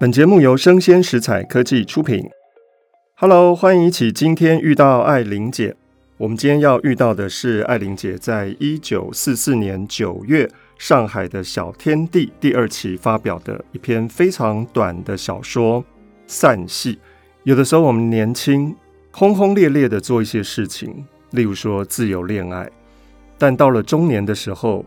本节目由生鲜食材科技出品。Hello，欢迎一起今天遇到爱玲姐。我们今天要遇到的是爱玲姐在一九四四年九月上海的小天地第二期发表的一篇非常短的小说《散戏》。有的时候我们年轻，轰轰烈烈的做一些事情，例如说自由恋爱，但到了中年的时候，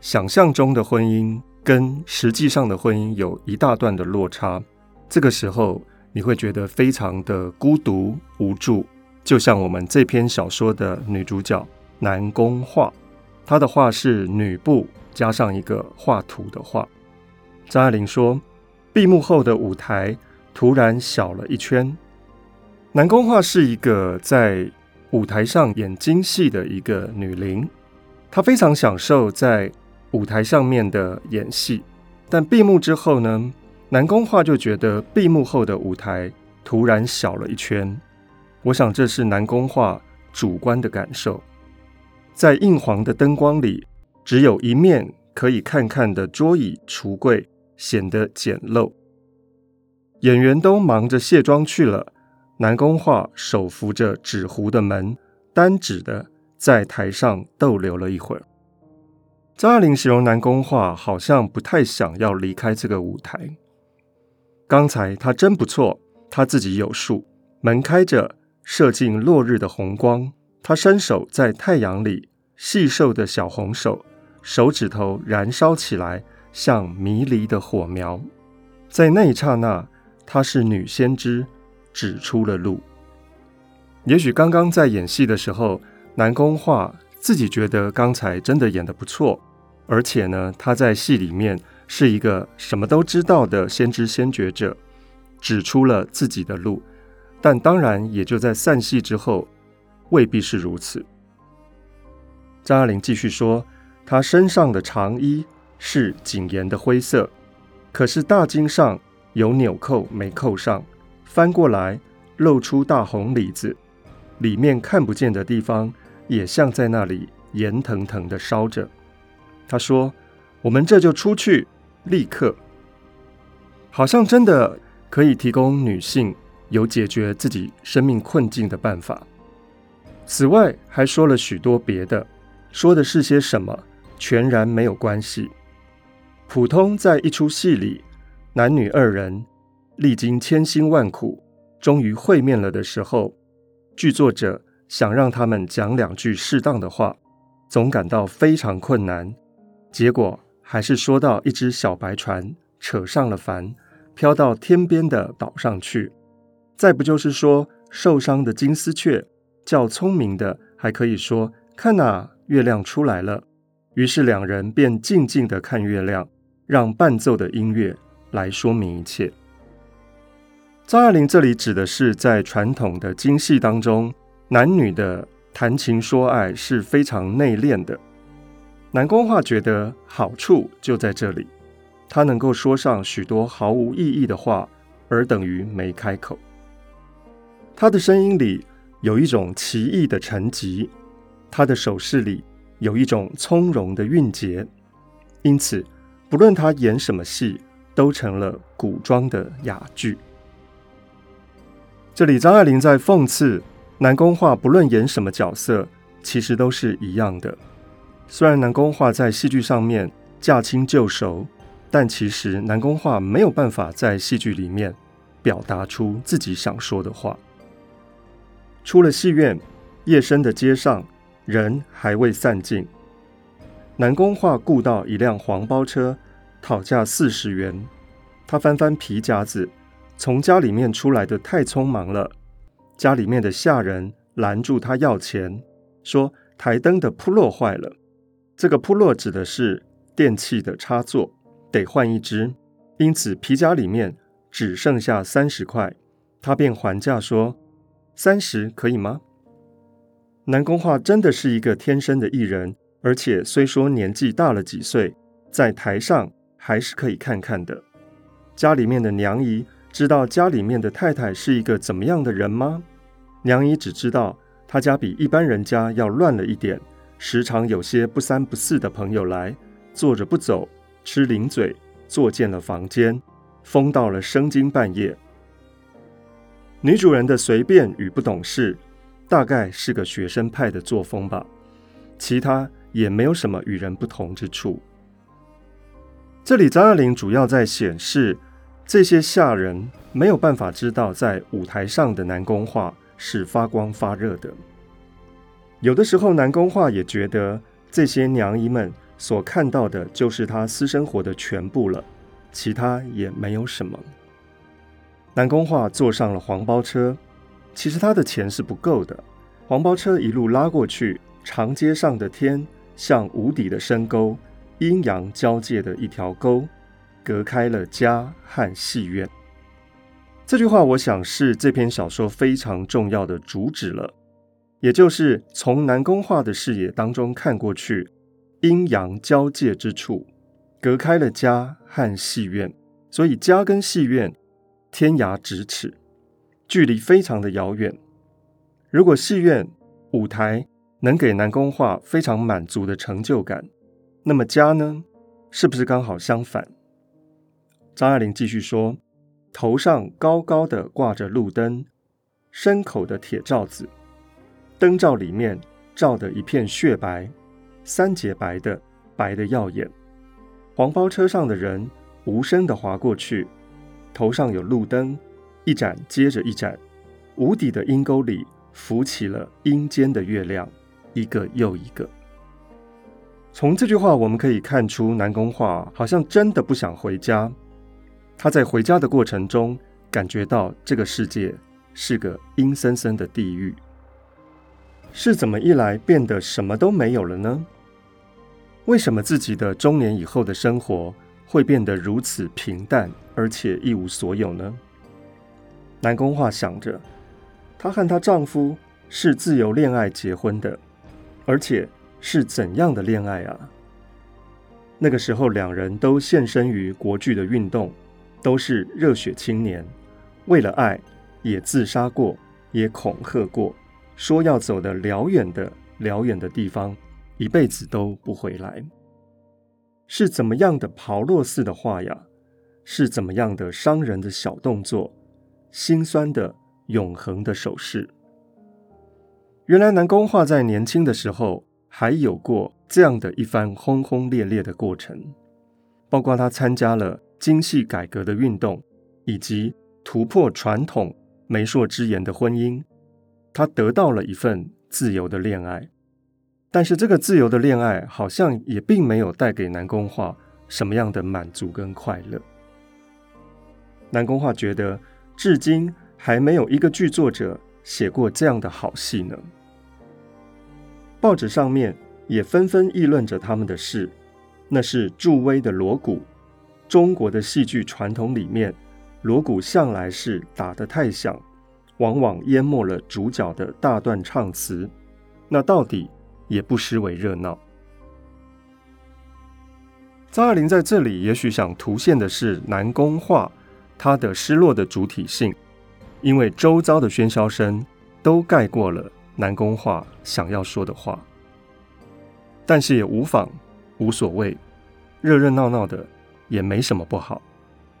想象中的婚姻。跟实际上的婚姻有一大段的落差，这个时候你会觉得非常的孤独无助，就像我们这篇小说的女主角南宫画，她的画是女部加上一个画图的画。张爱玲说，闭幕后的舞台突然小了一圈。南宫画是一个在舞台上演京戏的一个女伶，她非常享受在。舞台上面的演戏，但闭幕之后呢，南宫画就觉得闭幕后的舞台突然小了一圈。我想这是南宫画主观的感受。在硬黄的灯光里，只有一面可以看看的桌椅橱柜显得简陋。演员都忙着卸妆去了，南宫画手扶着纸糊的门，单指的在台上逗留了一会儿。张爱玲形容南宫画好像不太想要离开这个舞台。刚才他真不错，他自己有数。门开着，射进落日的红光。他伸手在太阳里，细瘦的小红手，手指头燃烧起来，像迷离的火苗。在那一刹那，她是女先知，指出了路。也许刚刚在演戏的时候，南宫画自己觉得刚才真的演得不错。而且呢，他在戏里面是一个什么都知道的先知先觉者，指出了自己的路。但当然，也就在散戏之后，未必是如此。张爱玲继续说，她身上的长衣是谨严的灰色，可是大襟上有纽扣没扣上，翻过来露出大红里子，里面看不见的地方也像在那里炎腾腾的烧着。他说：“我们这就出去，立刻，好像真的可以提供女性有解决自己生命困境的办法。此外，还说了许多别的，说的是些什么，全然没有关系。普通在一出戏里，男女二人历经千辛万苦，终于会面了的时候，剧作者想让他们讲两句适当的话，总感到非常困难。”结果还是说到一只小白船扯上了帆，飘到天边的岛上去。再不就是说受伤的金丝雀，较聪明的还可以说看哪，月亮出来了。于是两人便静静的看月亮，让伴奏的音乐来说明一切。张爱玲这里指的是在传统的京戏当中，男女的谈情说爱是非常内敛的。南宫画觉得好处就在这里，他能够说上许多毫无意义的话，而等于没开口。他的声音里有一种奇异的沉寂，他的手势里有一种从容的韵节，因此不论他演什么戏，都成了古装的雅剧。这里张爱玲在讽刺南宫画，不论演什么角色，其实都是一样的。虽然南宫画在戏剧上面驾轻就熟，但其实南宫画没有办法在戏剧里面表达出自己想说的话。出了戏院，夜深的街上人还未散尽。南宫画雇到一辆黄包车，讨价四十元。他翻翻皮夹子，从家里面出来的太匆忙了，家里面的下人拦住他要钱，说台灯的铺落坏了。这个铺落指的是电器的插座，得换一只，因此皮夹里面只剩下三十块，他便还价说：“三十可以吗？”南宫画真的是一个天生的艺人，而且虽说年纪大了几岁，在台上还是可以看看的。家里面的娘姨知道家里面的太太是一个怎么样的人吗？娘姨只知道她家比一般人家要乱了一点。时常有些不三不四的朋友来，坐着不走，吃零嘴，作践了房间，疯到了深更半夜。女主人的随便与不懂事，大概是个学生派的作风吧，其他也没有什么与人不同之处。这里张爱玲主要在显示，这些下人没有办法知道，在舞台上的南宫画是发光发热的。有的时候，南宫画也觉得这些娘姨们所看到的就是她私生活的全部了，其他也没有什么。南宫画坐上了黄包车，其实他的钱是不够的。黄包车一路拉过去，长街上的天像无底的深沟，阴阳交界的一条沟，隔开了家和戏院。这句话，我想是这篇小说非常重要的主旨了，也就是从南宫画的视野当中看过去，阴阳交界之处，隔开了家和戏院，所以家跟戏院。天涯咫尺，距离非常的遥远。如果戏院舞台能给南宫画非常满足的成就感，那么家呢？是不是刚好相反？张爱玲继续说：“头上高高的挂着路灯，牲口的铁罩子，灯罩里面照得一片雪白，三节白的，白得耀眼。黄包车上的人无声地滑过去。”头上有路灯，一盏接着一盏，无底的阴沟里浮起了阴间的月亮，一个又一个。从这句话我们可以看出，南宫画好像真的不想回家。他在回家的过程中，感觉到这个世界是个阴森森的地狱。是怎么一来变得什么都没有了呢？为什么自己的中年以后的生活会变得如此平淡，而且一无所有呢？南宫画想着，她和她丈夫是自由恋爱结婚的，而且是怎样的恋爱啊？那个时候，两人都献身于国剧的运动，都是热血青年，为了爱也自杀过，也恐吓过，说要走的辽远的辽远的地方，一辈子都不回来。是怎么样的炮烙似的话呀？是怎么样的伤人的小动作，心酸的永恒的手势。原来南宫画在年轻的时候还有过这样的一番轰轰烈烈的过程，包括他参加了精细改革的运动，以及突破传统媒妁之言的婚姻，他得到了一份自由的恋爱。但是这个自由的恋爱好像也并没有带给南宫画什么样的满足跟快乐。南宫画觉得，至今还没有一个剧作者写过这样的好戏呢。报纸上面也纷纷议论着他们的事，那是助威的锣鼓。中国的戏剧传统里面，锣鼓向来是打得太响，往往淹没了主角的大段唱词。那到底？也不失为热闹。张爱玲在这里也许想凸显的是南宫画他的失落的主体性，因为周遭的喧嚣声都盖过了南宫画想要说的话。但是也无妨，无所谓，热热闹闹的也没什么不好。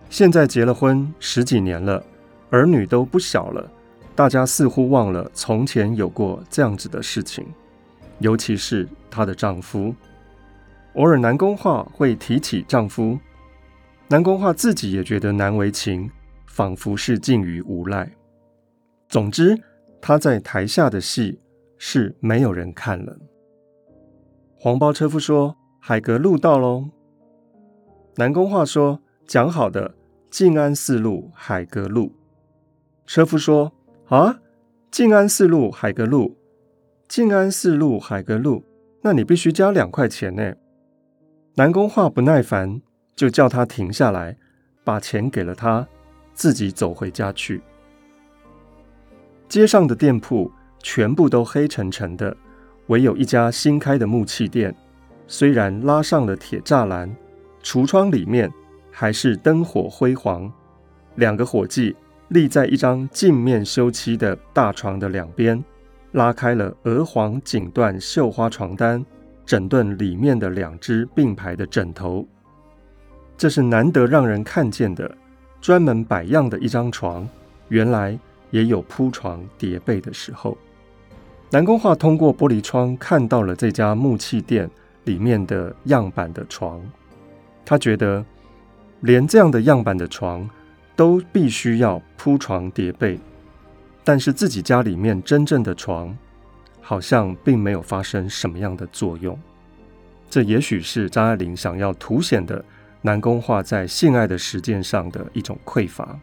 现在结了婚十几年了，儿女都不小了，大家似乎忘了从前有过这样子的事情。尤其是她的丈夫，偶尔南宫画会提起丈夫，南宫画自己也觉得难为情，仿佛是近于无赖。总之，她在台下的戏是没有人看了。黄包车夫说：“海格路到喽。”南宫话说：“讲好的，静安寺路海格路。”车夫说：“啊，静安寺路海格路。”静安寺路海格路，那你必须加两块钱呢。南宫话不耐烦，就叫他停下来，把钱给了他，自己走回家去。街上的店铺全部都黑沉沉的，唯有一家新开的木器店，虽然拉上了铁栅栏，橱窗里面还是灯火辉煌。两个伙计立在一张镜面修漆的大床的两边。拉开了鹅黄锦缎绣花床单，整顿里面的两只并排的枕头，这是难得让人看见的专门摆样的一张床，原来也有铺床叠被的时候。南宫画通过玻璃窗看到了这家木器店里面的样板的床，他觉得连这样的样板的床都必须要铺床叠被，但是自己家里面真正的床好像并没有发生什么样的作用。这也许是张爱玲想要凸显的南宫画在性爱的实践上的一种匮乏。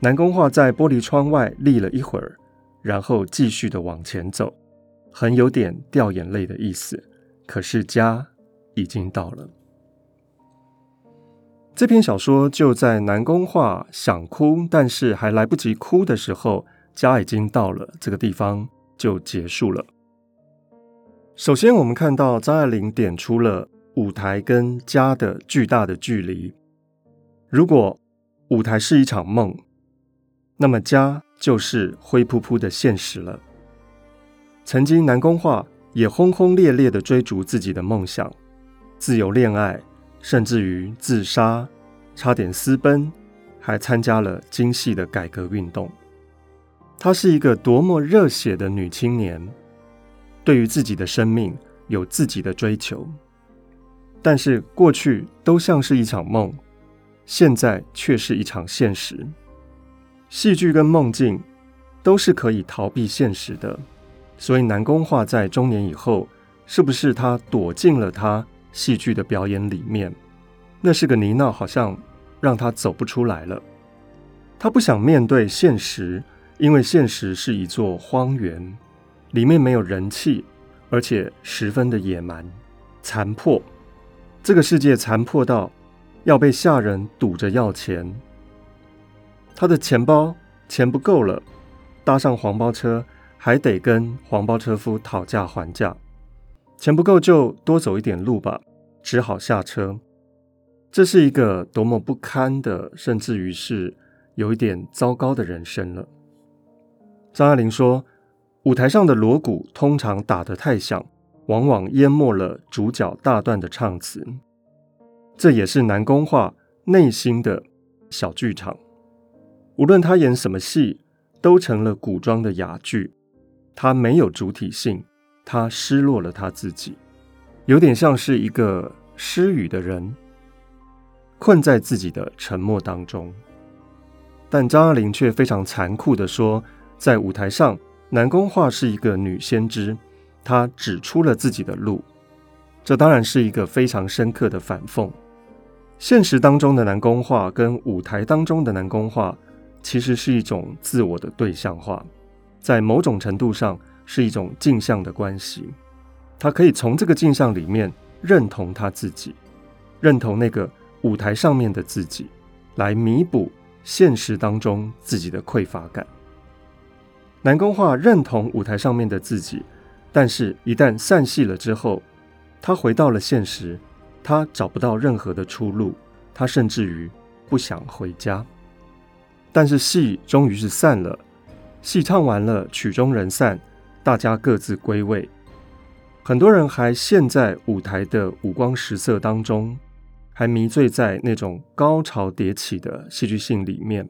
南宫画在玻璃窗外立了一会儿。然后继续的往前走，很有点掉眼泪的意思。可是家已经到了。这篇小说就在南宫画想哭，但是还来不及哭的时候，家已经到了，这个地方就结束了。首先，我们看到张爱玲点出了舞台跟家的巨大的距离。如果舞台是一场梦，那么家。就是灰扑扑的现实了。曾经南宫画也轰轰烈烈的追逐自己的梦想，自由恋爱，甚至于自杀，差点私奔，还参加了京戏的改革运动。她是一个多么热血的女青年，对于自己的生命有自己的追求。但是过去都像是一场梦，现在却是一场现实。戏剧跟梦境都是可以逃避现实的，所以南宫画在中年以后，是不是他躲进了他戏剧的表演里面？那是个泥淖，好像让他走不出来了。他不想面对现实，因为现实是一座荒原，里面没有人气，而且十分的野蛮、残破。这个世界残破到要被下人堵着要钱。他的钱包钱不够了，搭上黄包车还得跟黄包车夫讨价还价，钱不够就多走一点路吧，只好下车。这是一个多么不堪的，甚至于是有一点糟糕的人生了。张爱玲说，舞台上的锣鼓通常打得太响，往往淹没了主角大段的唱词。这也是南宫画内心的小剧场。无论他演什么戏，都成了古装的哑剧。他没有主体性，他失落了他自己，有点像是一个失语的人，困在自己的沉默当中。但张爱玲却非常残酷地说，在舞台上，南宫画是一个女先知，她指出了自己的路。这当然是一个非常深刻的反讽。现实当中的南宫画跟舞台当中的南宫画。其实是一种自我的对象化，在某种程度上是一种镜像的关系。他可以从这个镜像里面认同他自己，认同那个舞台上面的自己，来弥补现实当中自己的匮乏感。南宫画认同舞台上面的自己，但是一旦散戏了之后，他回到了现实，他找不到任何的出路，他甚至于不想回家。但是戏终于是散了，戏唱完了，曲终人散，大家各自归位。很多人还陷在舞台的五光十色当中，还迷醉在那种高潮迭起的戏剧性里面。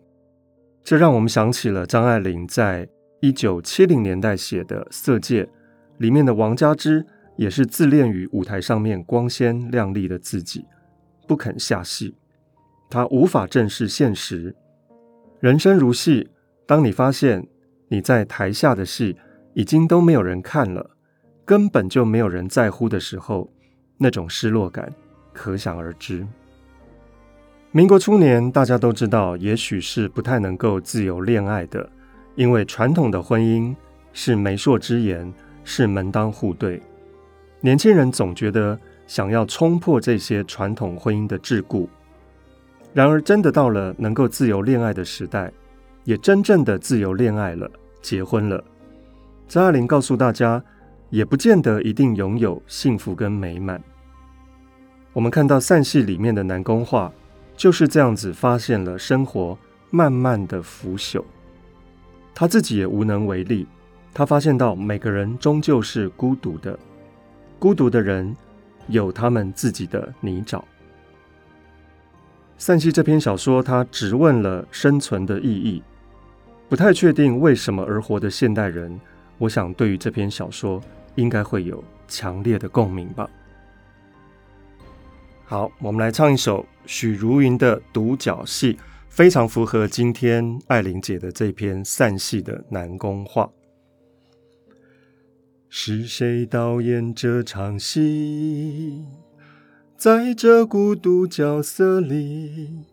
这让我们想起了张爱玲在一九七零年代写的《色戒》里面的王佳芝，也是自恋于舞台上面光鲜亮丽的自己，不肯下戏，她无法正视现实。人生如戏，当你发现你在台下的戏已经都没有人看了，根本就没有人在乎的时候，那种失落感可想而知。民国初年，大家都知道，也许是不太能够自由恋爱的，因为传统的婚姻是媒妁之言，是门当户对。年轻人总觉得想要冲破这些传统婚姻的桎梏。然而，真的到了能够自由恋爱的时代，也真正的自由恋爱了，结婚了。张爱玲告诉大家，也不见得一定拥有幸福跟美满。我们看到散戏里面的南宫画，就是这样子发现了生活慢慢的腐朽，他自己也无能为力。他发现到每个人终究是孤独的，孤独的人有他们自己的泥沼。散戏这篇小说，他只问了生存的意义，不太确定为什么而活的现代人，我想对于这篇小说应该会有强烈的共鸣吧。好，我们来唱一首许茹芸的《独角戏》，非常符合今天艾玲姐的这篇散戏的南宫话。是谁导演这场戏？在这孤独角色里，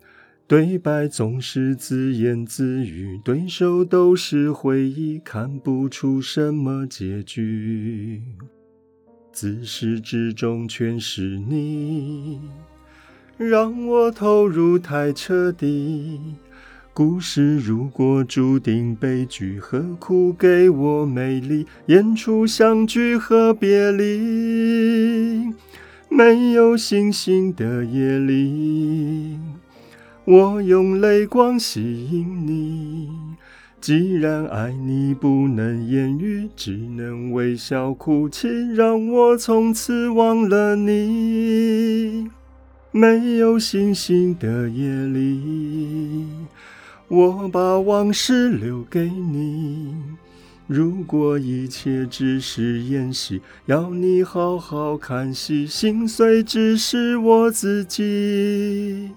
对白总是自言自语，对手都是回忆，看不出什么结局。自始至终全是你，让我投入太彻底。故事如果注定悲剧，何苦给我美丽？演出相聚和别离。没有星星的夜里，我用泪光吸引你。既然爱你不能言语，只能微笑哭泣，让我从此忘了你。没有星星的夜里，我把往事留给你。如果一切只是演戏，要你好好看戏，心碎只是我自己。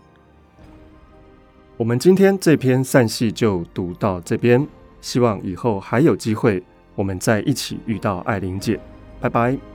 我们今天这篇散戏就读到这边，希望以后还有机会，我们再一起遇到艾琳姐。拜拜。